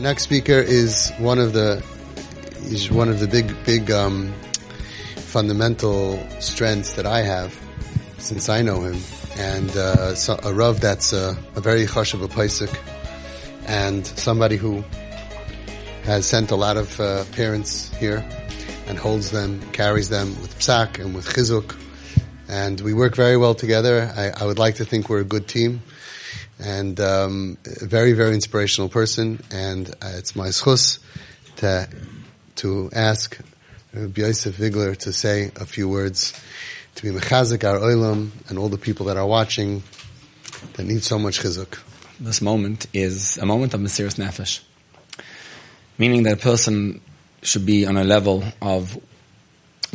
Our next speaker is one of the is one of the big big um, fundamental strengths that I have since I know him, and uh, so a rav that's a, a very a paisik, and somebody who has sent a lot of uh, parents here and holds them, carries them with psak and with chizuk, and we work very well together. I, I would like to think we're a good team and um, a very, very inspirational person. And uh, it's my schus to to ask Rabbi Yoseph Vigler to say a few words to be mechazik our oilam and all the people that are watching that need so much chizuk. This moment is a moment of Mesiris Nefesh, meaning that a person should be on a level of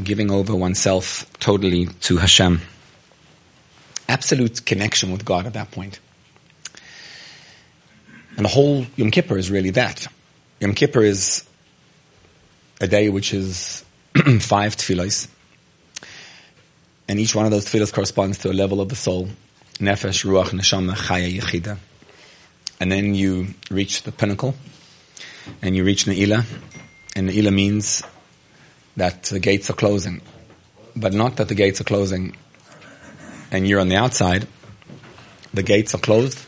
giving over oneself totally to Hashem. Absolute connection with God at that point. And the whole Yom Kippur is really that. Yom Kippur is a day which is five tefillahs. And each one of those tefillahs corresponds to a level of the soul. Nefesh, Ruach, Neshama, Chaya, Yechida. And then you reach the pinnacle. And you reach Ne'ilah. And Ne'ilah means that the gates are closing. But not that the gates are closing and you're on the outside. The gates are closed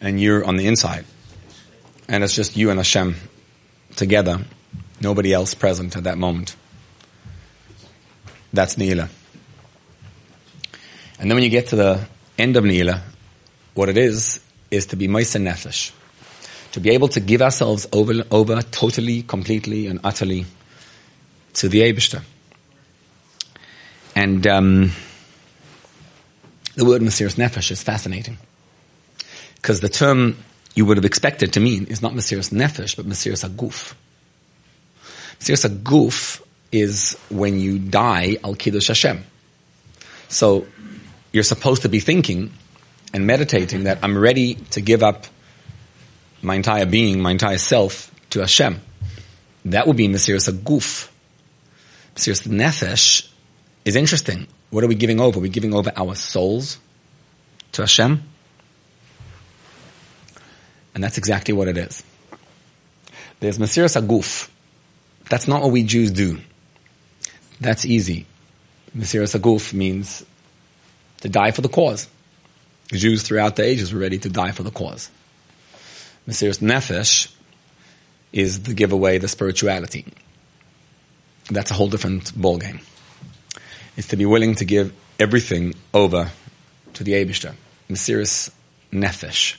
and you're on the inside. And it's just you and Hashem together, nobody else present at that moment. That's Ne'ilah. And then when you get to the end of Ne'ilah, what it is, is to be Maisa Nefesh. To be able to give ourselves over, over totally, completely, and utterly to the Abishter. And um, the word Mesiris Nefesh is fascinating. Because the term you would have expected to mean is not Mesiris Nefesh, but Mesiris Aguf. Mesiris Aguf is when you die, Al Kiddush Hashem. So you're supposed to be thinking and meditating that I'm ready to give up my entire being, my entire self to Hashem. That would be Mesiris Aguf. Mesiris Nefesh is interesting. What are we giving over? We giving over our souls to Hashem? And that's exactly what it is. There's Mesiris Aguf. That's not what we Jews do. That's easy. Mesiris Aguf means to die for the cause. Jews throughout the ages were ready to die for the cause. Mesiris Nefesh is the giveaway the spirituality. That's a whole different ballgame. It's to be willing to give everything over to the Abishter. Mesiris Nefesh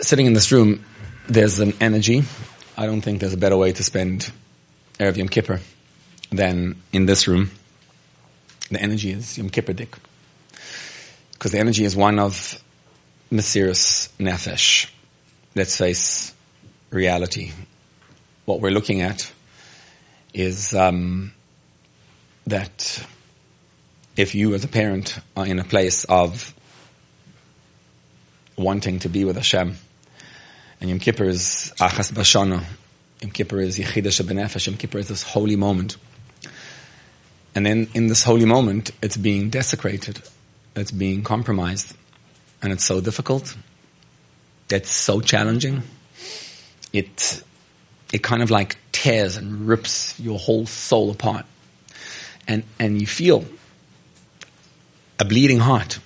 sitting in this room, there's an energy. I don't think there's a better way to spend Erev Yom Kippur than in this room. The energy is Yom Kippur Dik. Because the energy is one of Mesiris Nefesh. Let's face reality. What we're looking at is um, that if you as a parent are in a place of wanting to be with Hashem, and Yom Kippur is Achas Bashana. Yom Kippur is Yechida Shebenefesh. Yom Kippur is this holy moment. And then in this holy moment, it's being desecrated. It's being compromised. And it's so difficult. It's so challenging. It, it kind of like tears and rips your whole soul apart. And, and you feel a bleeding heart.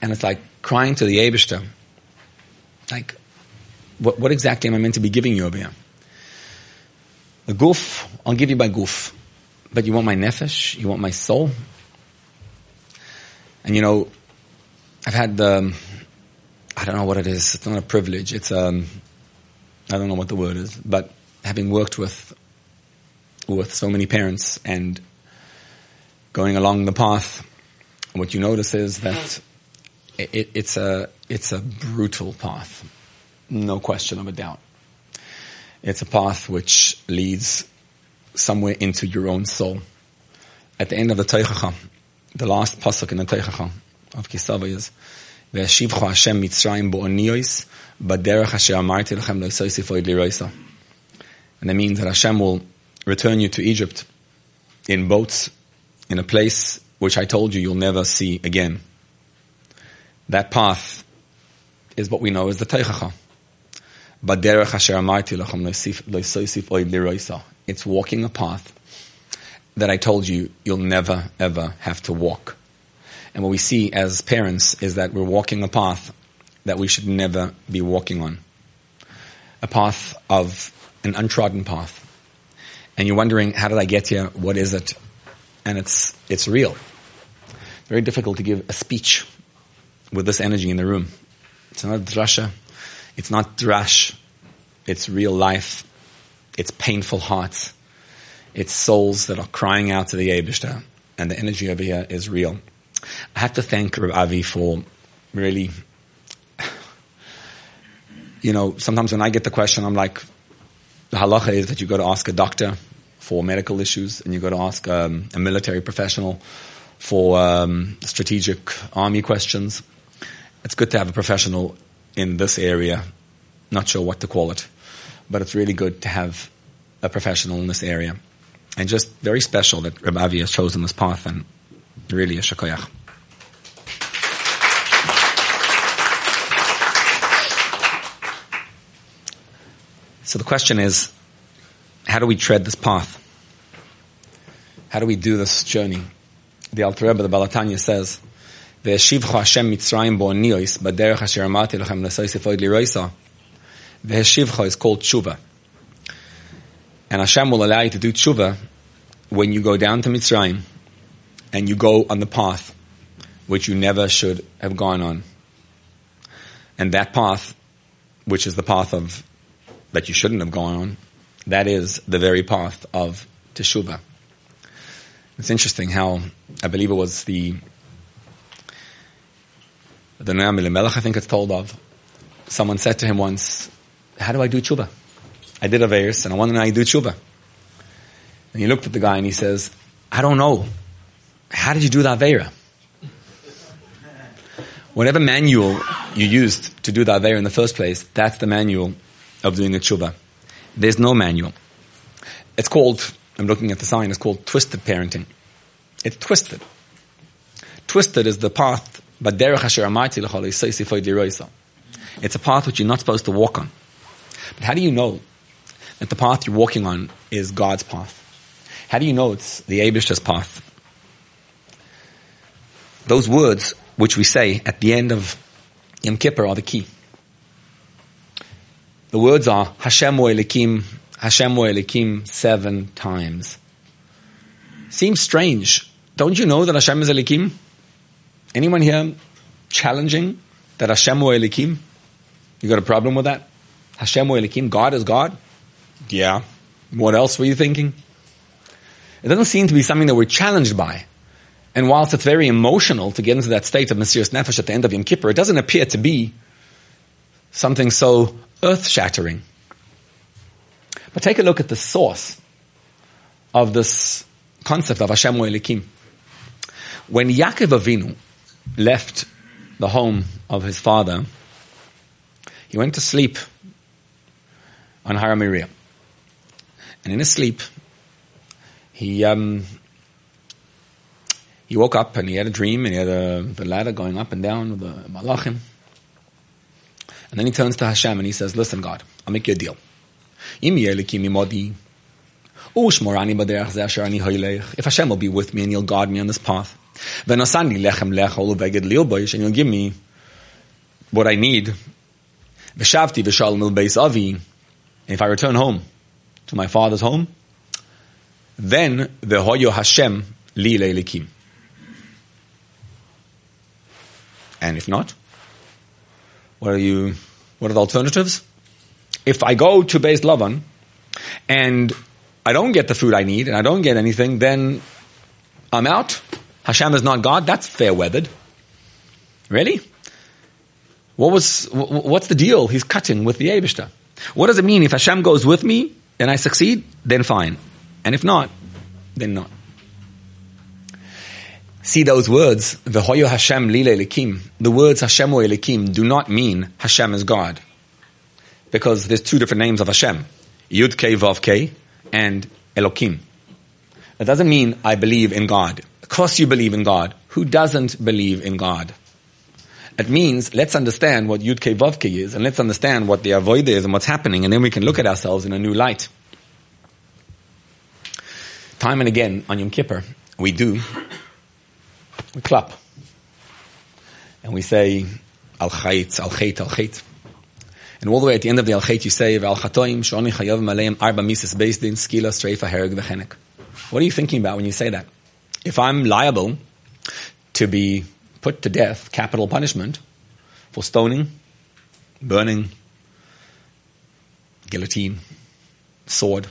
And it's like crying to the Abishter. Like, what, what exactly am I meant to be giving you over here? The goof, I'll give you my goof. But you want my nefesh? You want my soul? And you know, I've had the, I don't know what it is. It's not a privilege. It's, um, I don't know what the word is, but having worked with, with so many parents and going along the path, what you notice is that it, it's a, it's a brutal path no question of a doubt. It's a path which leads somewhere into your own soul. At the end of the Teichacha, the last pasuk in the Teichacha of Kisava is, "Ve'ashivcha Hashem Mitzrayim bo'oniyos b'derech asher amarti lechem lo'isosifo liroisa." And that means that Hashem will return you to Egypt in boats in a place which I told you you'll never see again. That path is what we know as the Teichacha. It's walking a path that I told you you'll never ever have to walk. And what we see as parents is that we're walking a path that we should never be walking on. A path of an untrodden path. And you're wondering, how did I get here? What is it? And it's, it's real. Very difficult to give a speech with this energy in the room. It's not drasha. It's not drash. It's real life. It's painful hearts. It's souls that are crying out to the Abishta. And the energy over here is real. I have to thank Rav Avi for really, you know, sometimes when I get the question, I'm like, the halacha is that you go to ask a doctor for medical issues and you go to ask um, a military professional for um, strategic army questions. It's good to have a professional in this area. Not sure what to call it, but it's really good to have a professional in this area. And just very special that Rabbi Avi has chosen this path and really a shakoyach. So the question is, how do we tread this path? How do we do this journey? The Alter Rebbe, the Baal HaTanya says, והשיבך השם מצרים באוניוס בדרך אשר אמרתי לכם לסויסף עוד לירויסה. והשיבך is called tshuva. And Hashem will allow you to do tshuva when you go down to Mitzrayim and you go on the path which you never should have gone on. And that path, which is the path of that you shouldn't have gone on, that is the very path of teshuvah. It's interesting how I believe it was the the Noam Elimelech, I think it's told of. Someone said to him once, "How do I do tshuva? I did a verse, and I want to know how you do tshuva." And he looked at the guy and he says, "I don't know. How did you do that avera?" Whatever manual you used to do the avera in the first place, that's the manual of doing a tshuva. There's no manual. It's called. I'm looking at the sign. It's called twisted parenting. It's twisted. Twisted is the path but It's a path which you're not supposed to walk on. But how do you know that the path you're walking on is God's path? How do you know it's the Abish's path? Those words which we say at the end of Yom Kippur are the key. The words are Hashem Elikim, Hashem Elikim seven times. Seems strange. Don't you know that Hashem is Elikim? Anyone here challenging that Hashem wa Elikim? You got a problem with that? Hashem wa Elikim, God is God? Yeah. What else were you thinking? It doesn't seem to be something that we're challenged by. And whilst it's very emotional to get into that state of Mesiras Nefesh at the end of Yom Kippur, it doesn't appear to be something so earth-shattering. But take a look at the source of this concept of Hashem Elikim. When Yaakov Avinu left the home of his father, he went to sleep on Har Moriah. And in his sleep, he um, he woke up and he had a dream and he had a, the ladder going up and down with the malachim. And then he turns to Hashem and he says, listen God, I'll make you a deal. If Hashem will be with me and he'll guard me on this path, lechem lechol uveged lilboish, and you'll give me what I need. V'shavti v'shalom il beis avi. If I return home to my father's home, then the v'hoyo Hashem li leilikim. And if not, what are you? What are the alternatives? If I go to Beis Lavan and I don't get the food I need and I don't get anything, then I'm out. Hashem is not God, that's fair weathered. Really? What was, what's the deal he's cutting with the Abishta? What does it mean? If Hashem goes with me and I succeed, then fine. And if not, then not. See those words, The V'hoyo Hashem lile elikim. The words Hashem or elikim do not mean Hashem is God. Because there's two different names of Hashem. Yud K Vav and Elokim. That doesn't mean I believe in God. Of course you believe in God. Who doesn't believe in God? It means let's understand what Yud Kei is, and let's understand what the avoid is and what's happening, and then we can look at ourselves in a new light. Time and again on Yom Kippur, we do, we clap. And we say, Al Chait, Al Chait, Al Chait. And all the way at the end of the Al Chait, you say, Al Chatoim, Shoni Chayav Maleim, Arba Mises Din, Skila, Streifa, Hereg, Vechenek. What are you thinking about when you say that? If I'm liable to be put to death, capital punishment, for stoning, burning, guillotine, sword,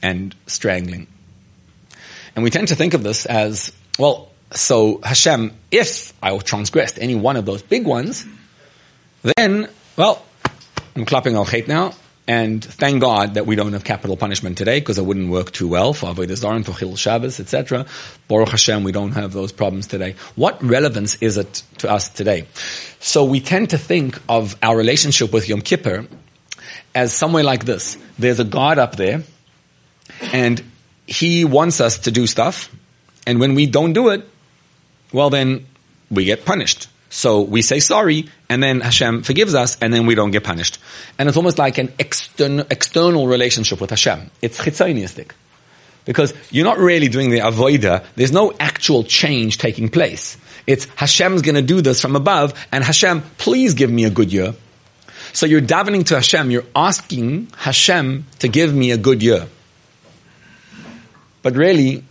and strangling. And we tend to think of this as, well, so Hashem, if I transgressed any one of those big ones, then, well, I'm clapping al chait now, and thank God that we don't have capital punishment today because it wouldn't work too well for Avodah Zarah for Chil Shabbos, etc. Baruch Hashem, we don't have those problems today. What relevance is it to us today? So we tend to think of our relationship with Yom Kippur as somewhere like this. There's a God up there, and He wants us to do stuff, and when we don't do it, well then we get punished. So we say sorry, and then Hashem forgives us, and then we don't get punished. And it's almost like an external, external relationship with Hashem. It's chitzoniistic. Because you're not really doing the avoida. There's no actual change taking place. It's Hashem's gonna do this from above, and Hashem, please give me a good year. So you're davening to Hashem, you're asking Hashem to give me a good year. But really,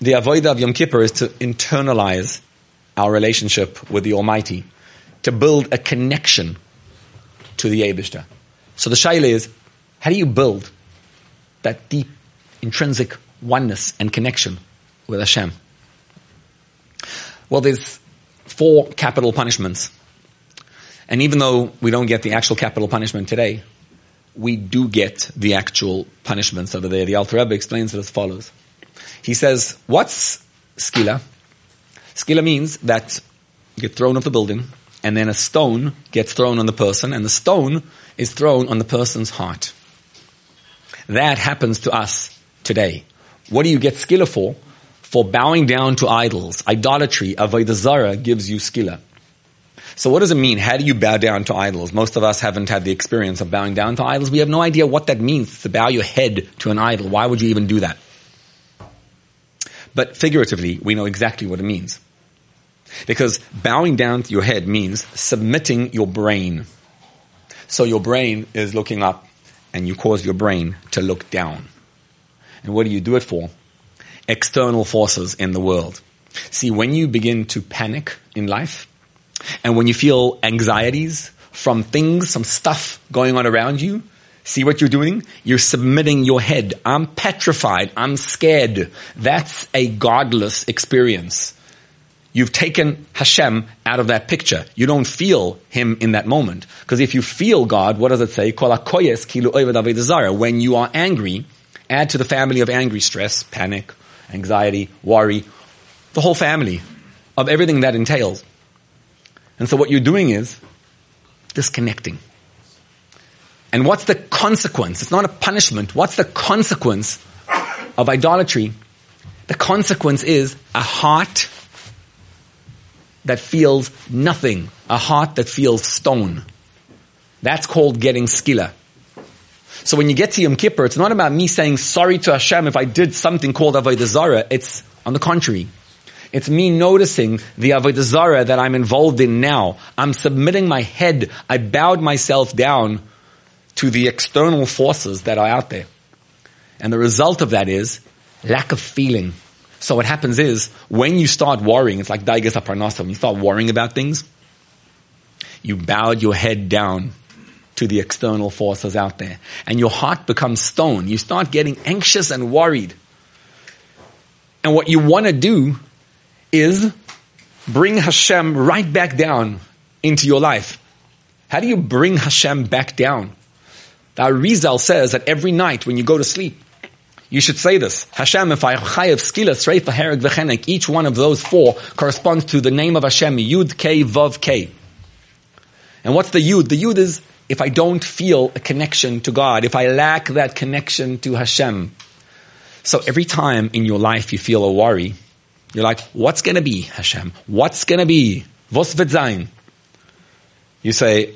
the avoida of Yom Kippur is to internalize our relationship with the Almighty, to build a connection to the Abishta. So the shaila is, how do you build that deep, intrinsic oneness and connection with Hashem? Well, there's four capital punishments. And even though we don't get the actual capital punishment today, we do get the actual punishments over there. The Alter Rebbe explains it as follows. He says, what's skila? Skila means that you get thrown off the building, and then a stone gets thrown on the person, and the stone is thrown on the person's heart. That happens to us today. What do you get skila for? For bowing down to idols. Idolatry, avodah zara, gives you skila. So what does it mean? How do you bow down to idols? Most of us haven't had the experience of bowing down to idols. We have no idea what that means to bow your head to an idol. Why would you even do that? But figuratively, we know exactly what it means. Because bowing down to your head means submitting your brain. So your brain is looking up and you cause your brain to look down. And what do you do it for? External forces in the world. See, when you begin to panic in life and when you feel anxieties from things, some stuff going on around you, See what you're doing? You're submitting your head. I'm petrified. I'm scared. That's a godless experience. You've taken Hashem out of that picture. You don't feel Him in that moment. Because if you feel God, what does it say? When you are angry, add to the family of angry stress, panic, anxiety, worry, the whole family of everything that entails. And so what you're doing is disconnecting. And what's the consequence? It's not a punishment. What's the consequence of idolatry? The consequence is a heart that feels nothing, a heart that feels stone. That's called getting skila. So when you get to Yom Kippur, it's not about me saying sorry to Hashem if I did something called Avodah Zarah. It's on the contrary. It's me noticing the Avodah Zarah that I'm involved in now. I'm submitting my head. I bowed myself down to the external forces that are out there. And the result of that is lack of feeling. So what happens is when you start worrying, it's like daigas aparnasa, when you start worrying about things, you bowed your head down to the external forces out there. And your heart becomes stone. You start getting anxious and worried. And what you want to do is bring Hashem right back down into your life. How do you bring Hashem back down? The Arizal says that every night when you go to sleep, you should say this. Hashem, if I chayev skila, sreifa, hereg, v'chenek, each one of those four corresponds to the name of Hashem, Yud, K, Vav, K. And what's the Yud? The Yud is if I don't feel a connection to God, if I lack that connection to Hashem. So every time in your life you feel a worry, you're like, what's gonna be, Hashem? What's gonna be? Vos wird? You say,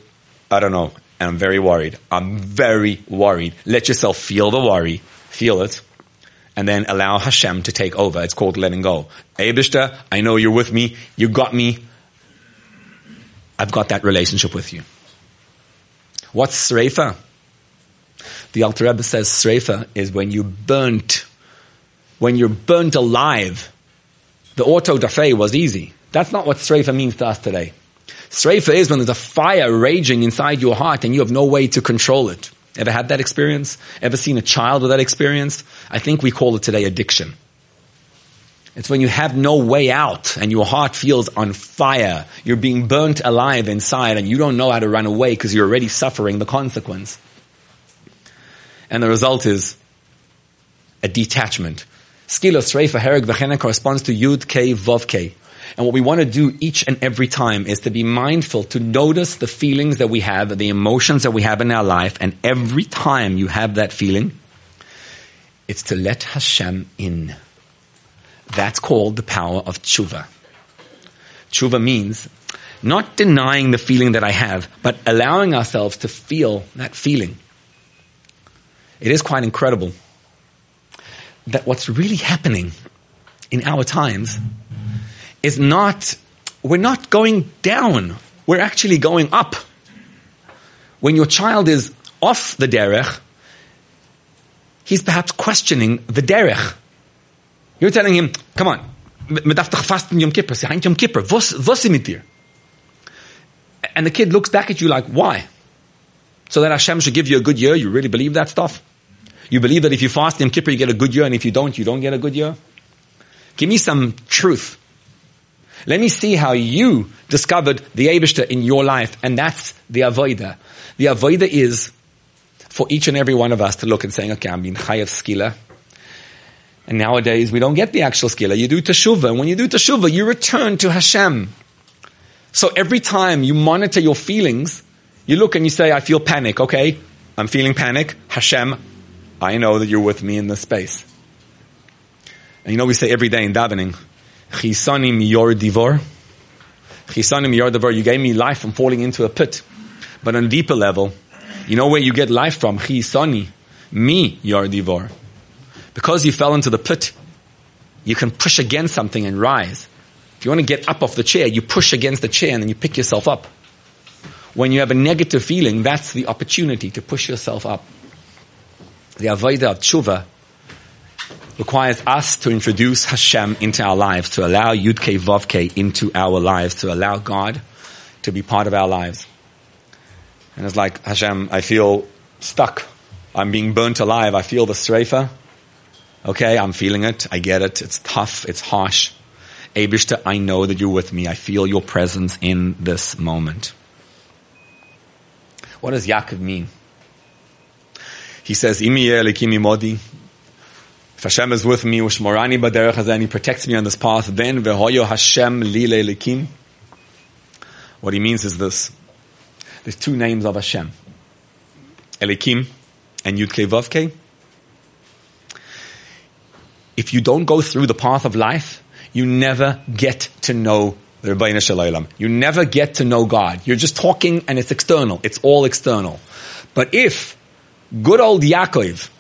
I don't know, and I'm very worried. I'm very worried. Let yourself feel the worry. Feel it. And then allow Hashem to take over. It's called letting go. Eibishter, I know you're with me. You got me. I've got that relationship with you. What's Sreifa? The Alter Rebbe says Sreifa is when you burnt, when you're burnt alive. The auto da fe was easy. That's not what Sreifa means to us today. Sreifa is when there's a fire raging inside your heart and you have no way to control it. Ever had that experience? Ever seen a child with that experience? I think we call it today addiction. It's when you have no way out and your heart feels on fire. You're being burnt alive inside and you don't know how to run away because you're already suffering the consequence. And the result is a detachment. Skilos Sreifa Hereg Vechena corresponds to Yud K Vav K. And what we want to do each and every time is to be mindful to notice the feelings that we have, the emotions that we have in our life, and every time you have that feeling, it's to let Hashem in. That's called the power of tshuva. Tshuva means not denying the feeling that I have, but allowing ourselves to feel that feeling. It is quite incredible that what's really happening in our times is not, we're not going down. We're actually going up. When your child is off the derech, he's perhaps questioning the derech. You're telling him, come on, Yom Kippur. Yom Kippur. And the kid looks back at you like, why? So that Hashem should give you a good year? You really believe that stuff? You believe that if you fast Yom Kippur, you get a good year, and if you don't, you don't get a good year? Give me some truth. Let me see how you discovered the Abishta in your life, and that's the Avoida. The Avoida is for each and every one of us to look and saying, okay, I'm being Chayav Skila. And nowadays, we don't get the actual Skila. You do Teshuvah, and when you do Teshuvah, you return to Hashem. So every time you monitor your feelings, you look and you say, I feel panic, okay? I'm feeling panic. Hashem, I know that you're with me in this space. And you know we say every day in davening, Chisanim yor divor. Chisanim yor divor. You gave me life from falling into a pit. But on a deeper level, you know where you get life from? Chisani, me yor divor. Because you fell into the pit, you can push against something and rise. If you want to get up off the chair, you push against the chair and then you pick yourself up. When you have a negative feeling, that's the opportunity to push yourself up. The Avodah of Tshuva requires us to introduce Hashem into our lives, to allow Yudke Vavke into our lives, to allow God to be part of our lives. And it's like, Hashem, I feel stuck. I'm being burnt alive. I feel the streifa. Okay, I'm feeling it. I get it. It's tough. It's harsh. Abishta, I know that you're with me. I feel your presence in this moment. What does Yaakov mean? He says, Imi modi, if Hashem is with me, Ushmorani baderech and He protects me on this path, then vehoyo Hashem li leilikim. What he means is this. There's two names of Hashem. Elikim and Yudke Vavke. If you don't go through the path of life, you never get to know the Rebbeinu Shalom. You never get to know God. You're just talking and it's external. It's all external. But if good old Yaakov,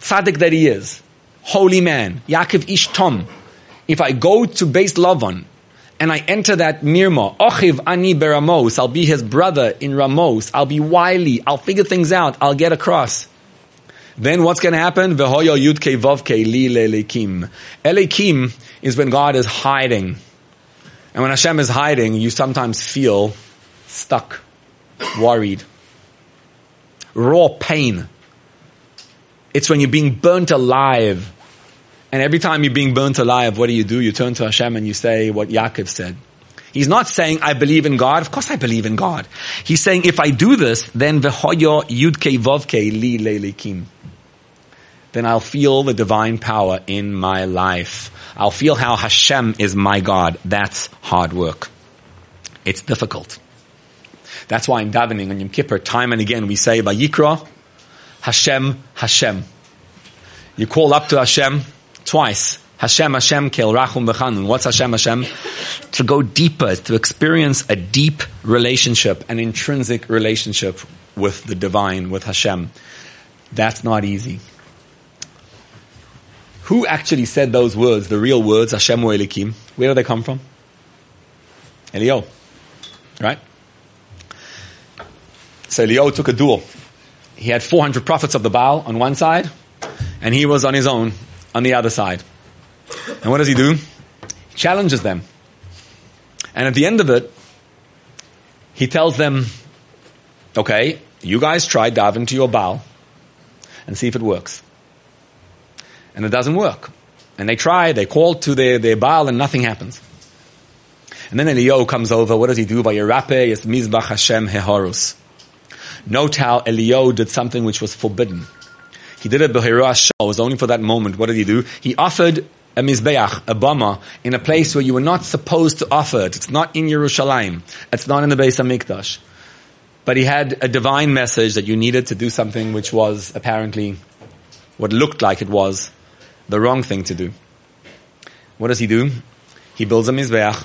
tzaddik that he is, holy man, Yaakov Ish Tom, if I go to Beis Lavan and I enter that Mirma, Ochiv Ani Beramos, I'll be his brother in Ramos, I'll be wily, I'll figure things out, I'll get across. Then what's going to happen? Vehoyo Yudke Vovke Li Lelekim. Elekim is when God is hiding. And when Hashem is hiding, you sometimes feel stuck, worried, raw pain. It's when you're being burnt alive and every time you're being burnt alive, what do you do? You turn to Hashem and you say what Yaakov said. He's not saying, I believe in God. Of course I believe in God. He's saying, if I do this, then v'hoyo yudke vovke li lelikim. Then I'll feel the divine power in my life. I'll feel how Hashem is my God. That's hard work. It's difficult. That's why in davening on Yom Kippur, time and again, we say, Vayikra, Hashem, Hashem. You call up to Hashem, twice. Hashem, Hashem, Kel Rachum V'chanun. What's Hashem, Hashem? To go deeper, to experience a deep relationship, an intrinsic relationship with the divine, with Hashem. That's not easy. Who actually said those words, the real words, Hashem Elikim? Where do they come from? Elio. Right? So Elio took a duel. He had 400 prophets of the Baal on one side, and he was on his own on the other side. And what does he do? He challenges them. And at the end of it, he tells them, okay, you guys try diving to your Baal and see if it works. And it doesn't work. And they try, they call to their, their Baal and nothing happens. And then Eliyahu comes over, what does he do? By Yerape, is Mizbach Hashem Hehorus. Note how Eliyahu did something which was forbidden. He did it Behirah It was only for that moment. What did he do? He offered a mizbeach, a bama, in a place where you were not supposed to offer it. It's not in Yerushalayim. It's not in the Beis Hamikdash. But he had a divine message that you needed to do something which was apparently what looked like it was the wrong thing to do. What does he do? He builds a mizbeach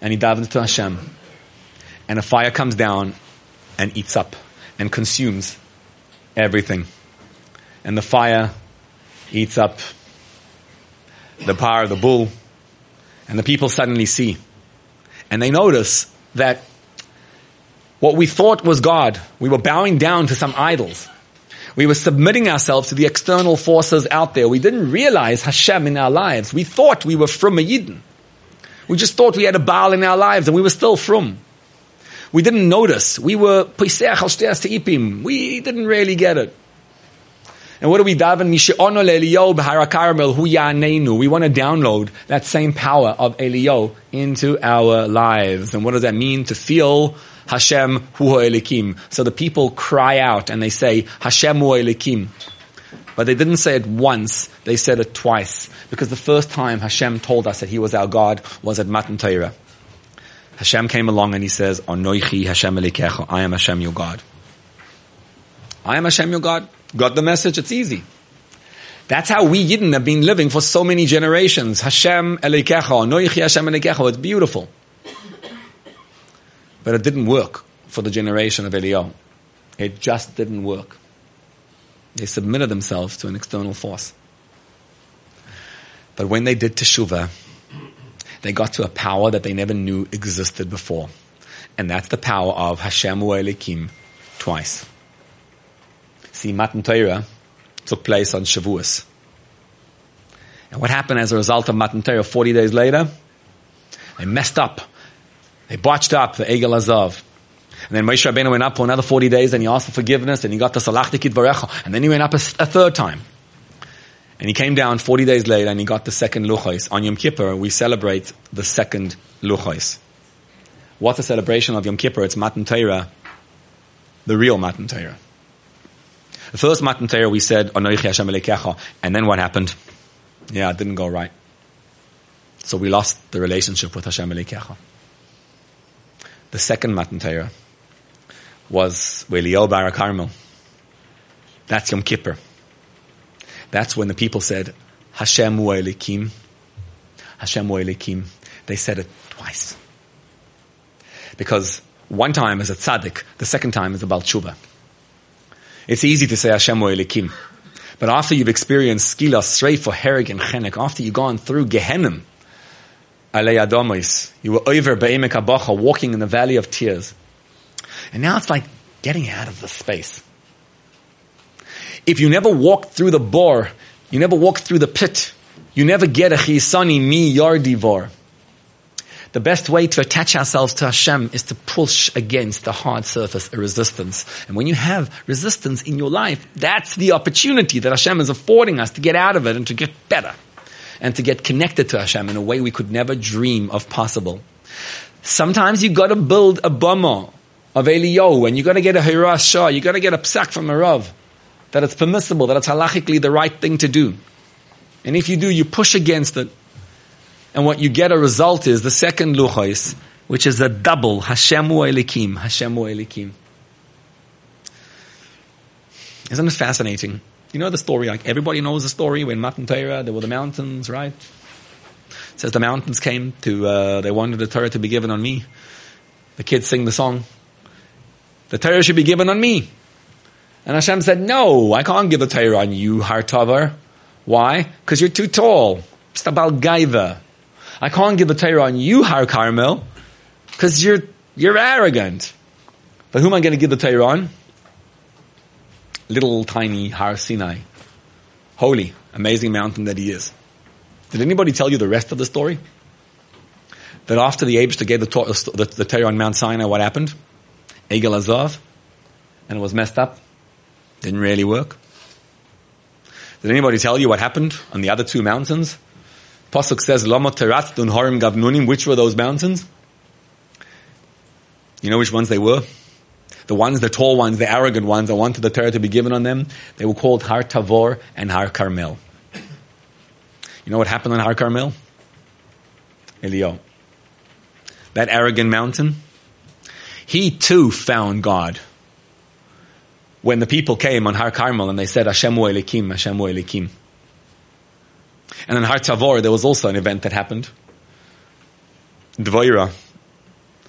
and he davens to Hashem. And a fire comes down and eats up and consumes everything. And the fire eats up the power of the bull. And the people suddenly see. And they notice that what we thought was God. We were bowing down to some idols. We were submitting ourselves to the external forces out there. We didn't realize Hashem in our lives. We thought we were from a Yidden. We just thought we had a Baal in our lives and we were still from. We didn't notice. We were We didn't really get it. And what do we daven? We want to download that same power of Elio into our lives. And what does that mean? To feel Hashem hu elikim. So the people cry out and they say, Hashem hu elikim. But they didn't say it once, they said it twice. Because the first time Hashem told us that He was our God was at Matan Torah. Hashem came along and He says, Anoichi Hashem elikecha, I am Hashem your God. I am Hashem your God. Got the message? It's easy. That's how we Yidden have been living for so many generations. Hashem elikecha, Anoichi Hashem elikecha. It's beautiful. But it didn't work for the generation of Eliyahu. It just didn't work. They submitted themselves to an external force. But when they did teshuvah, they got to a power that they never knew existed before. And that's the power of Hashem Elikim twice. See, Matan Torah took place on Shavuos. And what happened as a result of Matan Torah 40 days later? They messed up they botched up the Egel Azov. And then Moshe Rabbeinu went up for another 40 days and he asked for forgiveness and he got the Salachtikit Varecha. And then he went up a, a, third time. And he came down 40 days later and he got the second Luchos. On Yom Kippur, we celebrate the second Luchos. What's the celebration of Yom Kippur? It's Matan Torah, the real Matan Torah. The first Matan Torah we said, Hashem. And then what happened? Yeah, it didn't go right. So we lost the relationship with Hashem Elekecha. The second Matan Torah was Welio Bar Carmel. That's Yom Kippur. That's when the people said, Hashem Elikim. Hashem Elikim. They said it twice. Because one time is a tzaddik, the second time is a balchuba. It's easy to say Hashem Elikim. But after you've experienced skilas, for herig, and chenek, after you've gone through Gehenim, Alei Adomis. You were over Be'emek Abacha, walking in the valley of tears. And now it's like getting out of the space. If you never walk through the bore, you never walk through the pit, you never get a chisani mi yardivor. The best way to attach ourselves to Hashem is to push against the hard surface, a resistance. And when you have resistance in your life, that's the opportunity that Hashem is affording us to get out of it and to get better and to get connected to Hashem in a way we could never dream of possible. Sometimes you gotta build a bama of Eliyahu and you gotta get a Hiras Shah, you gotta get a psak from a Rav, that it's permissible, that it's halachically the right thing to do. And if you do, you push against it. And what you get a result is the second luchais, which is a double Hashemu Elikim, Hashemu Elikim. Isn't it fascinating? You know the story, like everybody knows the story when Matan Torah, there were the mountains, right? It says the mountains came to, uh, they wanted the Torah to be given on me. The kids sing the song. The Torah should be given on me. And Hashem said, no, I can't give the Torah on you, Har Tavor. Why? Because you're too tall. It's about Gaiva. I can't give the Torah on you, Har Carmel, because you're, you're arrogant. But who am I going to give the Torah on? Little tiny Har Sinai. Holy, amazing mountain that he is. Did anybody tell you the rest of the story? That after the Abishta gave the, the, the Torah on Mount Sinai, what happened? Egel Azov, and it was messed up. Didn't really work. Did anybody tell you what happened on the other two mountains? Pasuk says, Lama Teratztun Harim Gavnunim. Which were those mountains? You know which ones they were? The ones, the tall ones, the arrogant ones, I wanted the Torah to be given on them. They were called Har Tavor and Har Carmel. You know what happened on Har Carmel? Elio. That arrogant mountain, he too found God. When the people came on Har Carmel and they said, Hashem Elikim, Hashem Elikim. And in Har Tavor, there was also an event that happened. Dvoira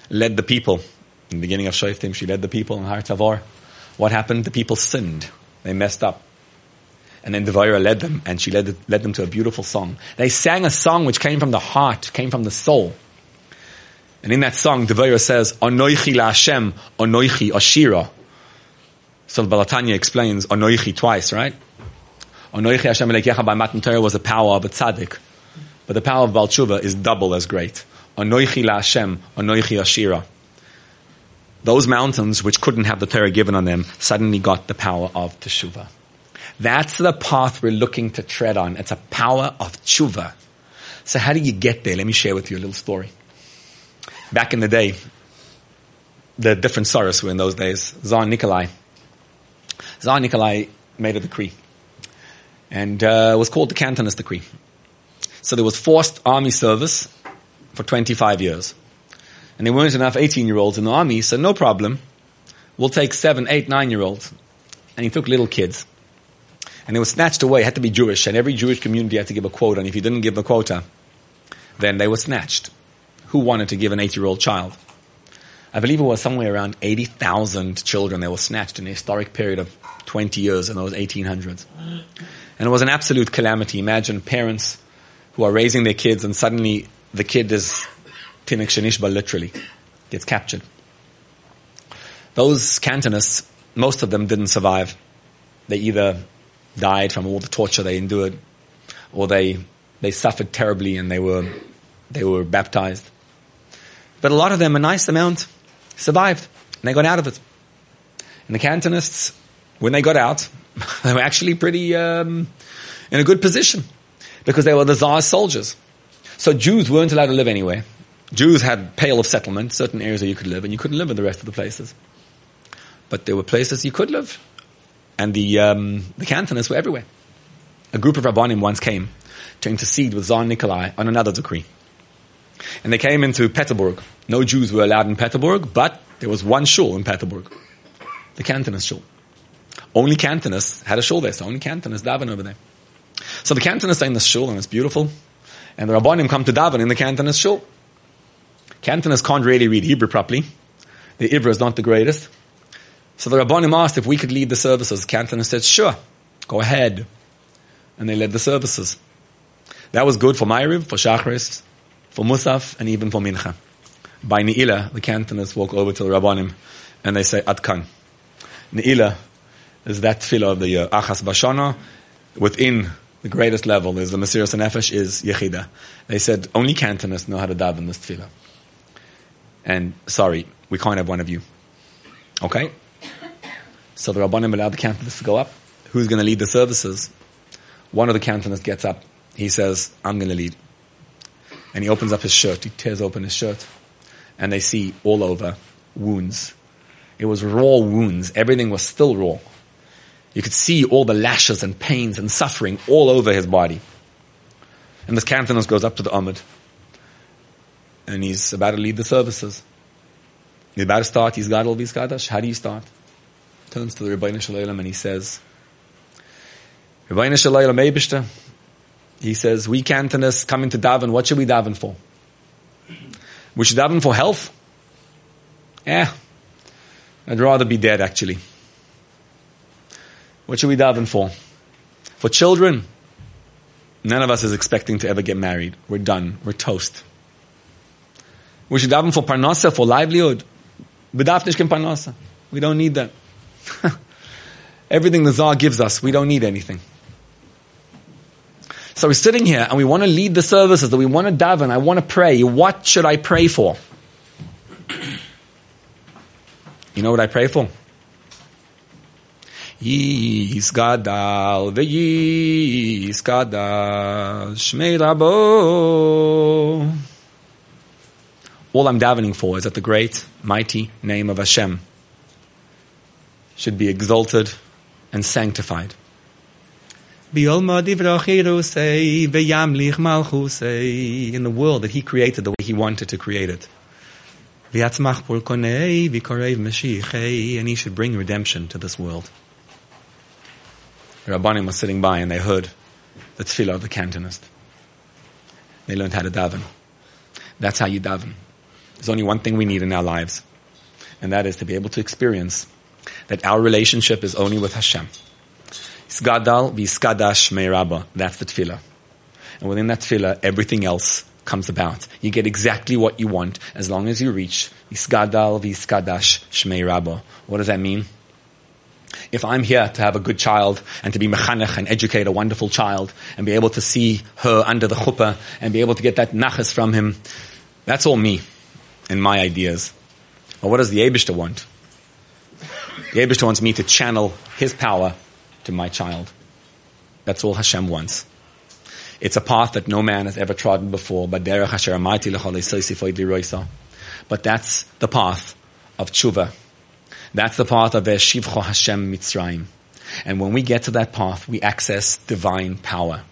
led the people. In the beginning of Shoftim, she led the people in Har Tavor. What happened? The people sinned. They messed up. And then Devorah led them, and she led, led them to a beautiful song. They sang a song which came from the heart, came from the soul. And in that song, Devorah says, Onoichi la Hashem, Onoichi Ashira. So Baal HaTanya explains Onoichi twice, right? Onoichi Hashem Elekecha by Matan Torah was the power of a tzaddik. But the power of Balshuva is double as great. Onoichi la Hashem, Onoichi Ashira. Those mountains which couldn't have the Torah given on them suddenly got the power of Teshuvah. That's the path we're looking to tread on. It's a power of tshuva. So how do you get there? Let me share with you a little story. Back in the day, the different Saras were in those days. Tsar Nikolai. Tsar Nikolai made a decree. And uh, was called the Cantonist Decree. So there was forced army service for 25 years. And there weren't enough 18-year-olds in the army, so no problem. We'll take seven, eight, nine-year-olds. And he took little kids and they were snatched away. Had to be Jewish, and every Jewish community had to give a quota. And if you didn't give a quota, then they were snatched. Who wanted to give an eight-year-old child? I believe it was somewhere around 80,000 children that were snatched in a historic period of 20 years in those 1800s. And it was an absolute calamity. Imagine parents who are raising their kids and suddenly the kid is Tinik Shanishba literally gets captured. Those Cantonists, most of them didn't survive. They either died from all the torture they endured, or they they suffered terribly and they were they were baptized. But a lot of them, a nice amount, survived and they got out of it. And the Cantonists, when they got out, they were actually pretty um, in a good position because they were the Tsar's soldiers. So Jews weren't allowed to live anywhere. Jews had pale of settlement, certain areas where you could live, and you couldn't live in the rest of the places. But there were places you could live and the um, the Cantonists were everywhere. A group of Rabbanim once came to intercede with Tsar Nikolai on another decree. And they came into Peterburg. No Jews were allowed in Peterburg, but there was one shul in Peterburg, the Cantonist shul. Only Cantonists had a shul there, so only Cantonists daven over there. So the Cantonists are in the shul, and it's beautiful. And the Rabbanim come to daven in the Cantonist shul. Cantonists can't really read Hebrew properly. The Hebrew is not the greatest. So the Rabbanim asked if we could lead the services. Canton said, sure, go ahead. And they led the services. That was good for Ma'ariv, for Shachris, for Musaf, and even for Mincha. By Ne'ilah, the Cantonists walk over to the Rabbanim and they say, Atkan. Ne'ilah is that tefillah of the uh, Achas Bashana. Within the greatest level is the Mesiras Nefesh is Yechida. They said, only Cantonists know how to daven this tefillah. And sorry, we can't have one of you. Okay? So the Rabbanim allowed the cantonists to go up. Who's going to lead the services? One of the cantonists gets up. He says, I'm going to lead. And he opens up his shirt. He tears open his shirt. And they see all over wounds. It was raw wounds. Everything was still raw. You could see all the lashes and pains and suffering all over his body. And this cantonist goes up to the Amud. And he's about to lead the services. He's about to start. He's got all these kadash. How do you start? turns to the Rebbeinu Shalom and he says, He says, we Cantonists coming to daven, what should we daven for? We should daven for health? Yeah. I'd rather be dead actually. What should we daven for? For children? None of us is expecting to ever get married. We're done. We're toast. We should daven for parnasa, for livelihood. We don't need that. Everything the Tsar gives us, we don't need anything. So we're sitting here and we want to lead the services, that we want to daven, I want to pray. What should I pray for? You know what I pray for? Yiskadal v'yiskadal shmei rabo. All I'm davening for is that the great, mighty name of Hashem should be exalted and sanctified. In the world that He created the way He wanted to create it. And He should bring redemption to this world. Rabbanim was sitting by and they heard the tefillah of the cantonist. They learned how to daven. That's how you daven. There's only one thing we need in our lives, and that is to be able to experience that our relationship is only with Hashem. Skadal v'skadash me'rabba. That's the tefillah. And within that tefillah, everything else comes about. You get exactly what you want as long as you reach Iskadal v'skadash shmei rabba. What does that mean? If I'm here to have a good child and to be mechanech and educate a wonderful child and be able to see her under the chuppah and be able to get that nachas from him, that's all me and my ideas. But what does the Abishta want? The Abishta wants me to channel his power to my child. That's all Hashem wants. It's a path that no man has ever trodden before, but Hashara Mighty Lakolisah. But that's the path of tshuva. That's the path of Shivcho Hashem Mitzrayim. And when we get to that path, we access divine power.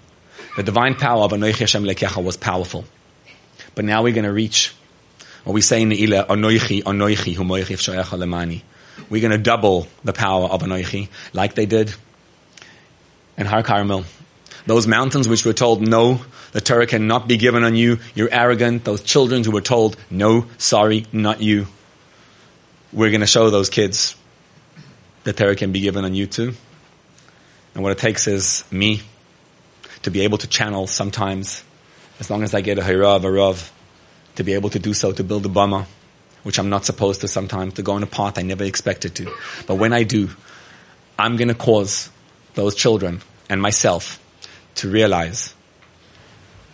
The divine power of Anoichi Hashem Lekecha was powerful. But now we're going to reach what we say in the Ila, Anoichi, Anoichi, Humoichi Fshoyacha Lemani. We're going to double the power of Anoichi, like they did in Har Carmel. Those mountains which were told, no, the Torah cannot be given on you, you're arrogant. Those children who were told, no, sorry, not you. We're going to show those kids that Torah can be given on you too. And what it takes is me to be able to channel sometimes, as long as I get a hirav, a rav, to be able to do so, to build a bama, which I'm not supposed to sometimes, to go on a path I never expected to. But when I do, I'm going to cause those children and myself to realize,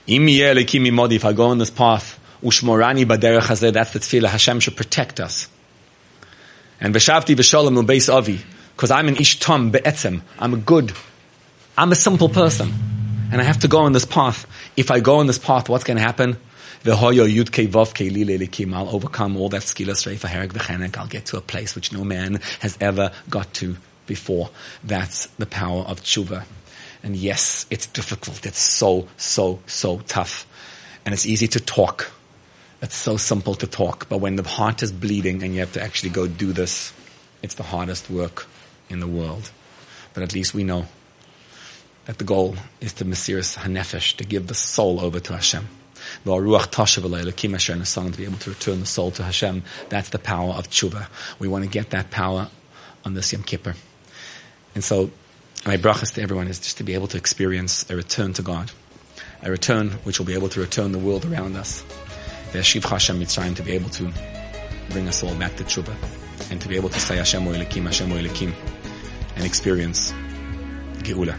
if I go on this path, ushmorani baderech that's the tefillah, Hashem should protect us. And v'shavti v'sholem beis avi, because I'm an ishtam be'etzem, I'm a good, I'm a simple person, and I have to go on this path. If I go on this path, what's going to happen? V'hoyo yud vav ke I'll overcome all that skilas reifa herek v'chenek. I'll get to a place which no man has ever got to before. That's the power of tshuva. And yes, it's difficult. It's so, so, so tough. And it's easy to talk. It's so simple to talk. But when the heart is bleeding and you have to actually go do this, it's the hardest work in the world. But at least we know that the goal is to Mesiris Hanefesh, to give the soul over to Hashem. To be able to return the soul to Hashem. That's the power of tshuva. We want to get that power on this Yom Kippur. And so my brachas to everyone is just to be able to experience a return to God. A return which will be able to return the world around us. The Shiv Hashem Mitzrayim to be able to bring us all back to tshuva. And to be able to say Hashem Oilikim, Hashem Oilikim. And experience Geula.